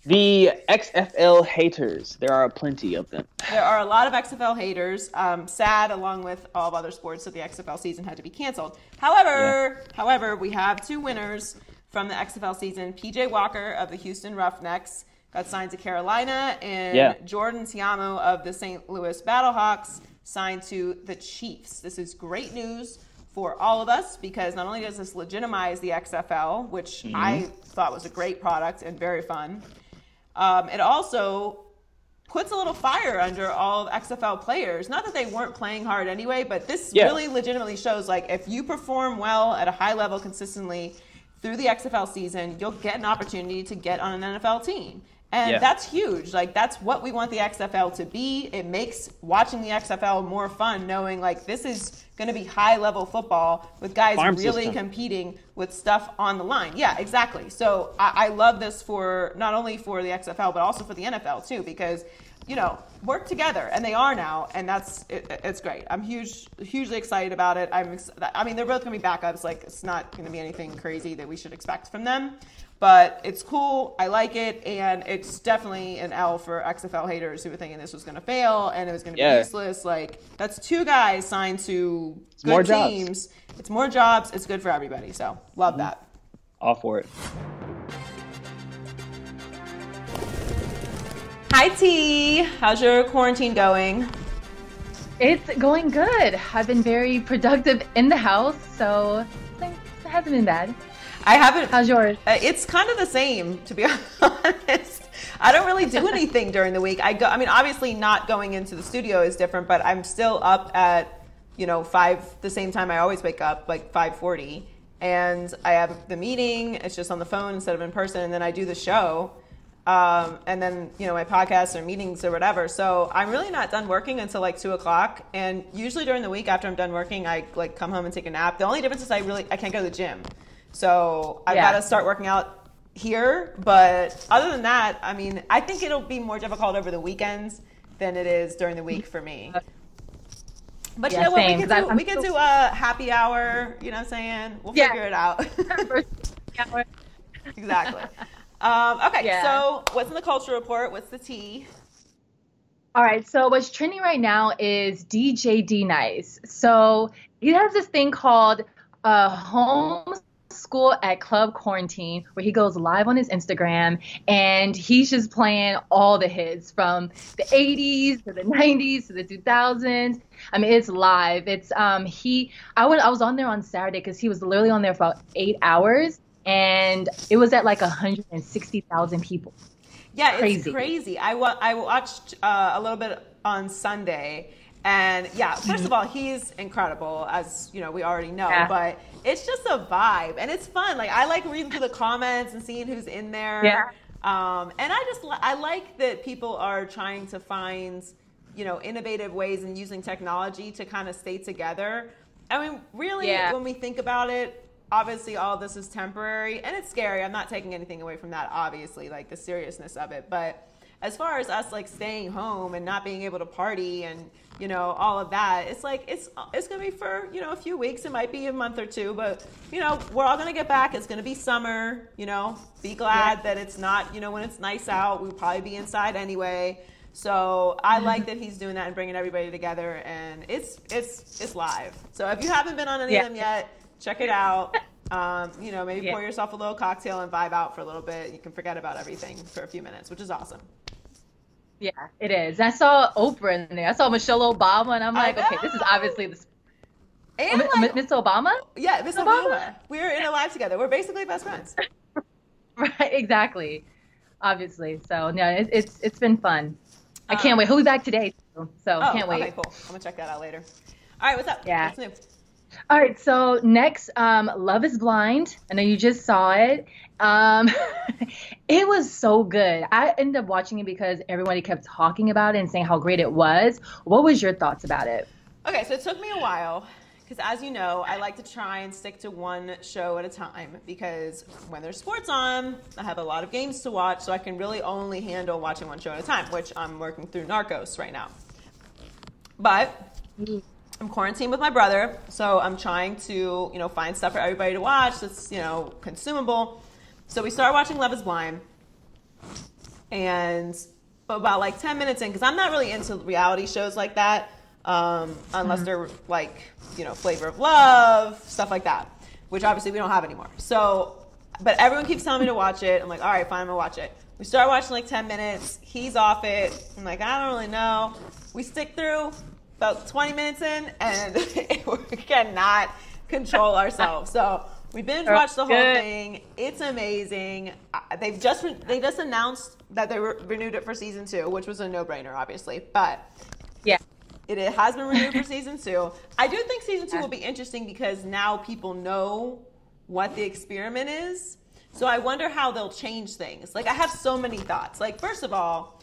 The XFL haters. There are plenty of them. There are a lot of XFL haters. Um, sad, along with all of other sports, that the XFL season had to be canceled. However, however, we have two winners from the XFL season. PJ Walker of the Houston Roughnecks got signed to Carolina, and Yeah. Jordan Ta'amu of the St. Louis Battlehawks signed to the Chiefs. This is great news for all of us because not only does this legitimize the XFL, which I thought was a great product and very fun, um, it also puts a little fire under all of XFL players. Not that they weren't playing hard anyway, but this Yeah. really legitimately shows like if you perform well at a high level consistently through the XFL season, you'll get an opportunity to get on an NFL team. And Yeah. that's huge. Like that's what we want the XFL to be. It makes watching the XFL more fun knowing like this is going to be high level football with guys Farm really system. competing with stuff on the line. Yeah, exactly. So I, I love this for not only for the XFL but also for the NFL too, because you know work together, and they are now, and that's it, it's great. I'm huge, hugely excited about it. I'm, ex- I mean, they're both gonna be backups. Like it's not gonna be anything crazy that we should expect from them. But it's cool. I like it, and it's definitely an L for XFL haters who were thinking this was going to fail and it was going to Yeah. be useless. Like that's two guys signed to good more jobs. teams. It's more jobs. It's good for everybody. So love that. All for it. Hi T, how's your quarantine going? It's going good. I've been very productive in the house, so it hasn't been bad. I haven't. How's yours? Uh, It's kind of the same, to be [LAUGHS] honest. I don't really do anything during the week. I go. I mean, obviously, not going into the studio is different, but I'm still up at you know five the same time I always wake up, like five forty, and I have the meeting. It's just on the phone instead of in person, and then I do the show. Um, and then you know my podcasts or meetings or whatever. So I'm really not done working until like two o'clock. And usually during the week after I'm done working, I like come home and take a nap. The only difference is I really I can't go to the gym. So I've Yeah. got to start working out here. But other than that, I mean, I think it'll be more difficult over the weekends than it is during the week for me. But you know what? same, We could do, I'm we could still- do a happy hour. You know what I'm saying? We'll Yeah. figure it out. [LAUGHS] Exactly. Um, okay, Yeah. so what's in the culture report? What's the tea? All right, so what's trending right now is DJ D Nice. So he has this thing called uh, Home School at Club Quarantine, where he goes live on his Instagram and he's just playing all the hits from the 80s to the 90s to the 2000s. I mean, it's live. It's um he. I went. I was on there on Saturday because he was literally on there for about eight hours, and it was at like 160,000 people. Yeah, it's Crazy. crazy. I wa- I watched uh, a little bit on Sunday, and yeah, 1st of all, he's incredible, as you know we already know. Yeah. But it's just a vibe, and it's fun. Like I like reading through the comments and seeing who's in there. Yeah. Um, and I just I like that people are trying to find you know innovative ways and using technology to kind of stay together. I mean, really, Yeah. when we think about it, obviously all this is temporary and it's scary. I'm not taking anything away from that, obviously, like the seriousness of it. But as far as us like staying home and not being able to party and you know all of that, it's like it's it's gonna be for you know a few weeks. It might be a month or two, but you know we're all gonna get back. It's gonna be summer. You know, be glad that it's not you know when it's nice out. We'll probably be inside anyway. So I like that he's doing that and bringing everybody together, and it's it's it's live. So if you haven't been on any Yeah. of them yet, check it out. Um, you know, maybe Yeah. pour yourself a little cocktail and vibe out for a little bit. You can forget about everything for a few minutes, which is awesome. Yeah, it is. I saw Oprah in there. I saw Michelle Obama, and I'm like, okay, this is obviously the And M- like, Miss Obama. yeah, Miss Obama. Obama. We're in a live together. We're basically best friends. [LAUGHS] Right, exactly. Obviously. So no, it, it's it's been fun. I can't Um, wait. He'll be back today, too, so Oh, can't wait. okay, cool. I'm gonna check that out later. All right, what's up? Yeah. What's new? All right, so next, um, Love is Blind. I know you just saw it. Um, [LAUGHS] it was so good. I ended up watching it because everybody kept talking about it and saying how great it was. What was your thoughts about it? Okay, so it took me a while because, as you know, I like to try and stick to one show at a time because when there's sports on, I have a lot of games to watch, so I can really only handle watching one show at a time, which I'm working through Narcos right now. But I'm quarantined with my brother, so I'm trying to, you know, find stuff for everybody to watch that's, you know, consumable. So we start watching Love is Blind. And about like 10 minutes in, because I'm not really into reality shows like that, um, unless they're like, you know, Flavor of Love, stuff like that, which obviously we don't have anymore. So, but everyone keeps telling me to watch it. I'm like, all right, fine, I'm gonna watch it. We start watching like 10 minutes. He's off it. I'm like, I don't really know. We stick through about 20 minutes in, and [LAUGHS] we cannot control ourselves. So we binge watched the whole Good. thing. It's amazing. They've just re- they just announced that they re- renewed it for season two, which was a no brainer, obviously. But Yeah. it, it has been renewed for [LAUGHS] season two. I do think season two will be interesting because now people know what the experiment is. So I wonder how they'll change things. Like I have so many thoughts. Like first of all,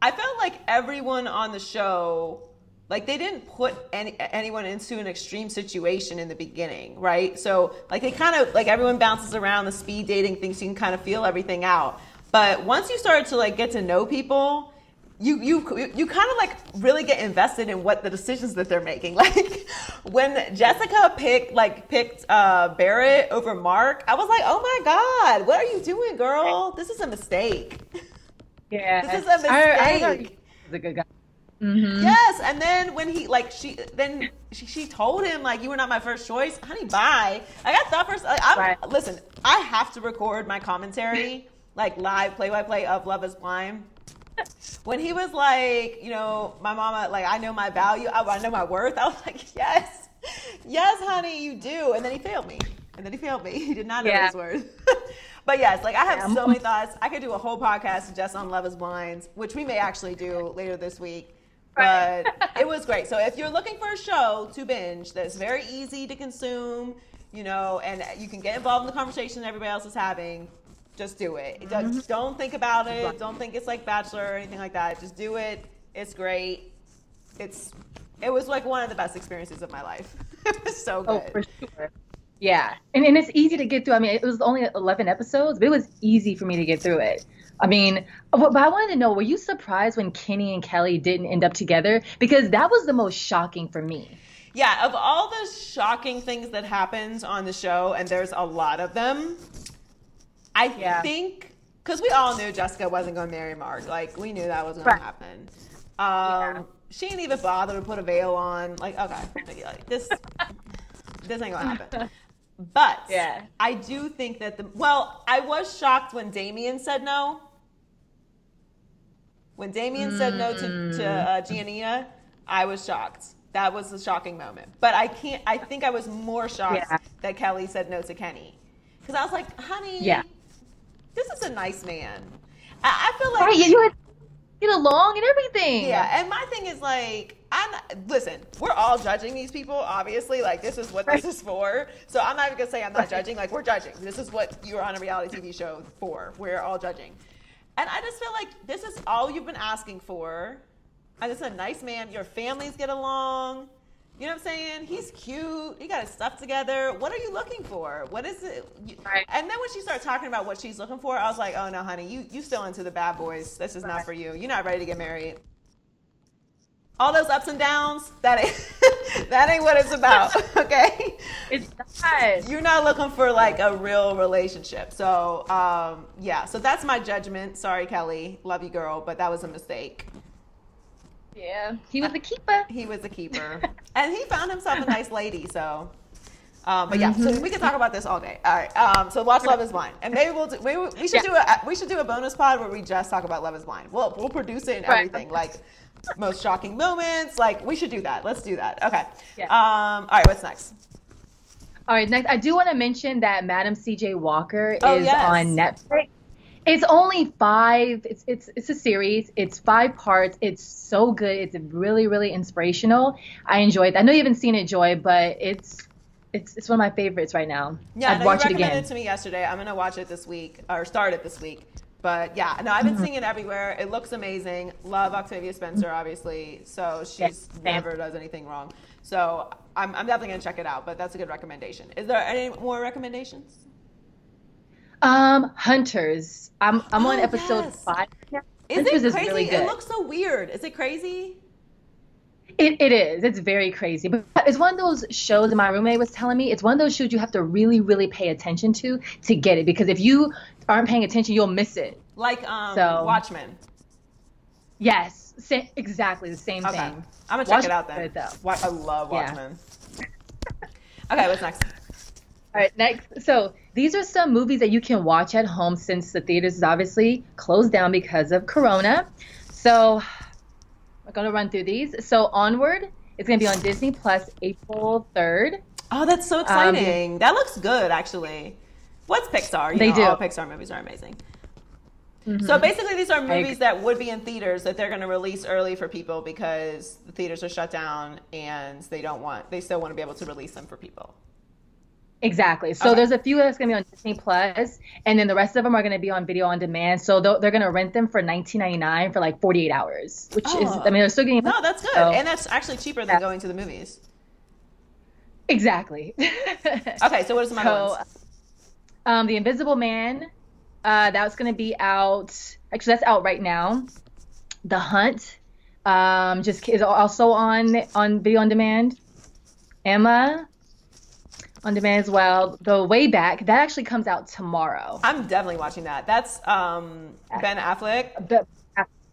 I felt like everyone on the show, like they didn't put any anyone into an extreme situation in the beginning, right? So like they kind of like everyone bounces around the speed dating thing, so you can kind of feel everything out. But once you start to like get to know people, you you you kind of like really get invested in what the decisions that they're making. [LAUGHS] Like when Jessica picked like picked uh, Barnett over Mark, I was like, oh my god, what are you doing, girl? This is a mistake. [LAUGHS] Yeah. This is a I, I mistake. he was a good guy. Mm-hmm. Yes, and then when he like she then she, she told him like you were not my first choice, honey. Bye. Like I thought first. Like, I'm, Right. Listen, I have to record my commentary [LAUGHS] like live play by play of Love Is Blind. When he was like, you know, my mama, like I know my value, I, I know my worth. I was [LAUGHS] like, yes, yes, honey, you do. And then he failed me. And then he failed me. [LAUGHS] He did not know Yeah. his worth. but yes, like I have Yeah. so many thoughts. I could do a whole podcast just on Love Is Blind, which we may actually do later this week. But it was great. So if you're looking for a show to binge that's very easy to consume, you know, and you can get involved in the conversation everybody else is having, just do it. Don't- mm-hmm. Don't think about it. Don't think it's like Bachelor or anything like that. Just do it. It's great. It's it was like one of the best experiences of my life. [LAUGHS] it was so Oh, good. for sure. Yeah, and, and it's easy to get through. I mean, it was only 11 episodes, but it was easy for me to get through it. I mean, but I wanted to know, were you surprised when Kenny and Kelly didn't end up together? Because that was the most shocking for me. Yeah, of all the shocking things that happens on the show, and there's a lot of them, I Yeah. think because we all knew Jessica wasn't going to marry Mark. Like we knew that was going Right. to happen. Um, She didn't even bother to put a veil on. Like okay, like, this this ain't gonna happen. But [LAUGHS] Yeah. I do think that the well, I was shocked when Damian said no. When Damian said no to, to uh, Giannina, I was shocked. That was a shocking moment. But I can't. I think I was more shocked Yeah. that Kelly said no to Kenny, because I was like, "Honey, Yeah. this is a nice man." I, I feel like Right, you, you had get along and everything. yeah, and my thing is like, I'm not, listen. We're all judging these people, obviously. Like this is what this is for. So I'm not even gonna say I'm not judging. Like we're judging. This is what you're on a reality TV show for. We're all judging, and I just feel like this is all you've been asking for. And it's a nice man. Your families get along. You know what I'm saying? He's cute. He got his stuff together. What are you looking for? What is it? You, Right. And then when she started talking about what she's looking for, I was like, oh no, honey, you you still into the bad boys. This is not for you. You're not ready to get married. All those ups and downs, that ain't [LAUGHS] that ain't what it's about. [LAUGHS] Okay. It's not. You're not looking for like a real relationship. So um, yeah, so that's my judgment. Sorry, Kelly. Love you, girl, but that was a mistake. Yeah. He was a keeper. [LAUGHS] He was a keeper, and he found himself a nice lady. So, um, but yeah, so we can talk about this all day. All right. Um, so watch Love Is Blind, and maybe we'll do. Maybe we should do a we should do a bonus pod where we just talk about Love Is Blind. We'll we'll produce it and Right. everything, like most shocking moments. Like we should do that. Let's do that. Okay. Yeah. Um. All right. What's next? All right, next, I do want to mention that Madam C.J. Walker Oh, is yes. on Netflix. It's only five. It's it's it's a series. It's five parts. It's so good. It's really really inspirational. I enjoyed. it. I know you haven't seen it, Joy, but it's it's it's one of my favorites right now. Yeah, I'd no, watch you it recommended again. it to me yesterday. I'm gonna watch it this week or start it this week. But yeah, no, I've been Mm-hmm. seeing it everywhere. It looks amazing. Love Octavia Spencer, obviously. So she's same. never does anything wrong. So I'm, I'm definitely gonna check it out. But that's a good recommendation. Is there any more recommendations? Um, Hunters. I'm I'm on Oh, episode yes. five. now. Is Hunters it is crazy? really it looks so weird. Is it crazy? It, it is. It's very crazy. But it's one of those shows that my roommate was telling me. It's one of those shows you have to really, really pay attention to to get it. Because if you aren't paying attention, you'll miss it. Like um, So- Watchmen. Yes, sa- exactly the same Okay, thing. I'm gonna check Watch it out then. though. Wa- I love Yeah. Watchmen. okay, what's next? All right, next. So these are some movies that you can watch at home since the theaters is obviously closed down because of Corona. So we're gonna run through these. So Onward is gonna be on Disney Plus April third. Oh, that's so Um, exciting. that looks good, actually. What's Pixar? You They know, do. All Pixar movies are amazing. Mm-hmm. So basically, these are agree. movies that would be in theaters that they're going to release early for people because the theaters are shut down and they don't want, they still want to be able to release them for people. Exactly. So Okay. there's a few that's gonna be on Disney Plus, and then the rest of them are gonna be on video on demand. So they're, they're gonna rent them for 19.99 for like 48 hours, which is Oh. I mean they're still getting No, that's good. So- and that's actually cheaper than Yeah. going to the movies. exactly. [LAUGHS] Okay, so what are some other So, ones? Um, the Invisible Man, uh, that's gonna be out. Actually, that's out right now. The Hunt, um, just is also on on video on demand. Emma, on demand as well. The Way Back, that actually comes out tomorrow. I'm definitely watching that. That's um, Ben Affleck. But,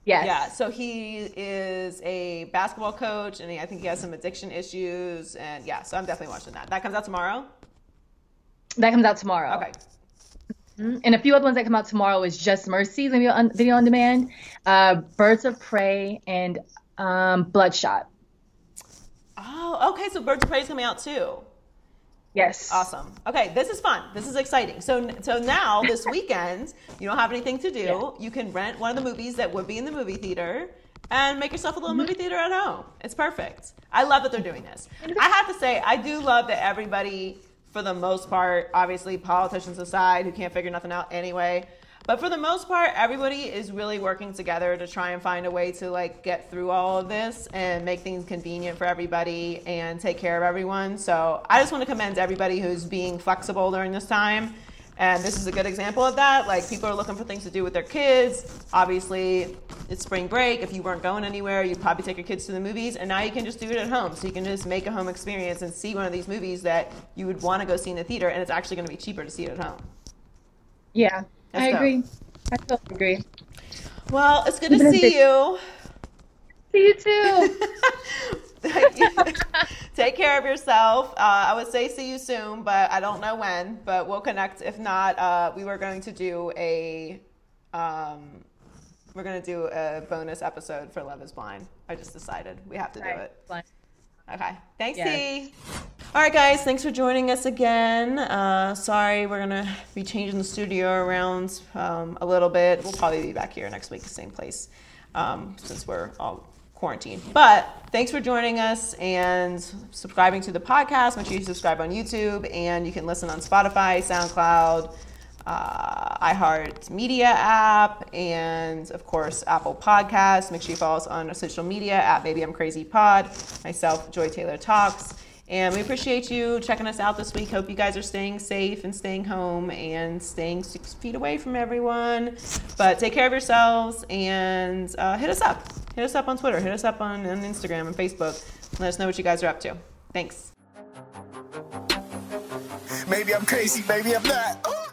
yes. Yeah, so he is a basketball coach, and he, I think he has some addiction issues, and yeah, so I'm definitely watching that. That comes out tomorrow. That comes out tomorrow. Okay. And a few other ones that come out tomorrow is Just Mercy, video on, video on demand, uh, Birds of Prey, and um, Bloodshot. Oh, okay. So Birds of Prey is coming out too. Yes. Awesome. Okay, this is fun. This is exciting. So, so now this [LAUGHS] weekend, you don't have anything to do. Yeah. You can rent one of the movies that would be in the movie theater and make yourself a little Mm-hmm. movie theater at home. It's perfect. I love that they're doing this. I have to say, I do love that everybody, for the most part, obviously politicians aside, who can't figure nothing out anyway. But for the most part, everybody is really working together to try and find a way to like get through all of this and make things convenient for everybody and take care of everyone. So I just want to commend everybody who's being flexible during this time. And this is a good example of that. Like people are looking for things to do with their kids. Obviously, it's spring break. If you weren't going anywhere, you'd probably take your kids to the movies. And now you can just do it at home. So you can just make a home experience and see one of these movies that you would want to go see in the theater. And it's actually going to be cheaper to see it at home. Yeah, That's I dope. agree. I totally agree. Well, it's good to see you. See you too. [LAUGHS] [LAUGHS] Take care of yourself. Uh, I would say see you soon, but I don't know when. But we'll connect. If not, uh, we were going to do a, um, we're going to do a bonus episode for Love Is Blind. I just decided we have to do it. Fine. Okay. Thanks, Yes. T. All right, guys. Thanks for joining us again. Uh, sorry, we're gonna be changing the studio around um, a little bit. We'll probably be back here next week, the same place, um, since we're all quarantined. But thanks for joining us and subscribing to the podcast. Make sure you subscribe on YouTube, and you can listen on Spotify, SoundCloud uh, iHeart Media app, and of course Apple Podcasts. Make sure you follow us on our social media at Maybe I'm Crazy Pod. Myself, Joy Taylor Talks, and we appreciate you checking us out this week. Hope you guys are staying safe and staying home and staying six feet away from everyone. But take care of yourselves and uh, hit us up. Hit us up on Twitter. Hit us up on, on Instagram and Facebook. Let us know what you guys are up to. Thanks. Maybe I'm crazy, maybe I'm not.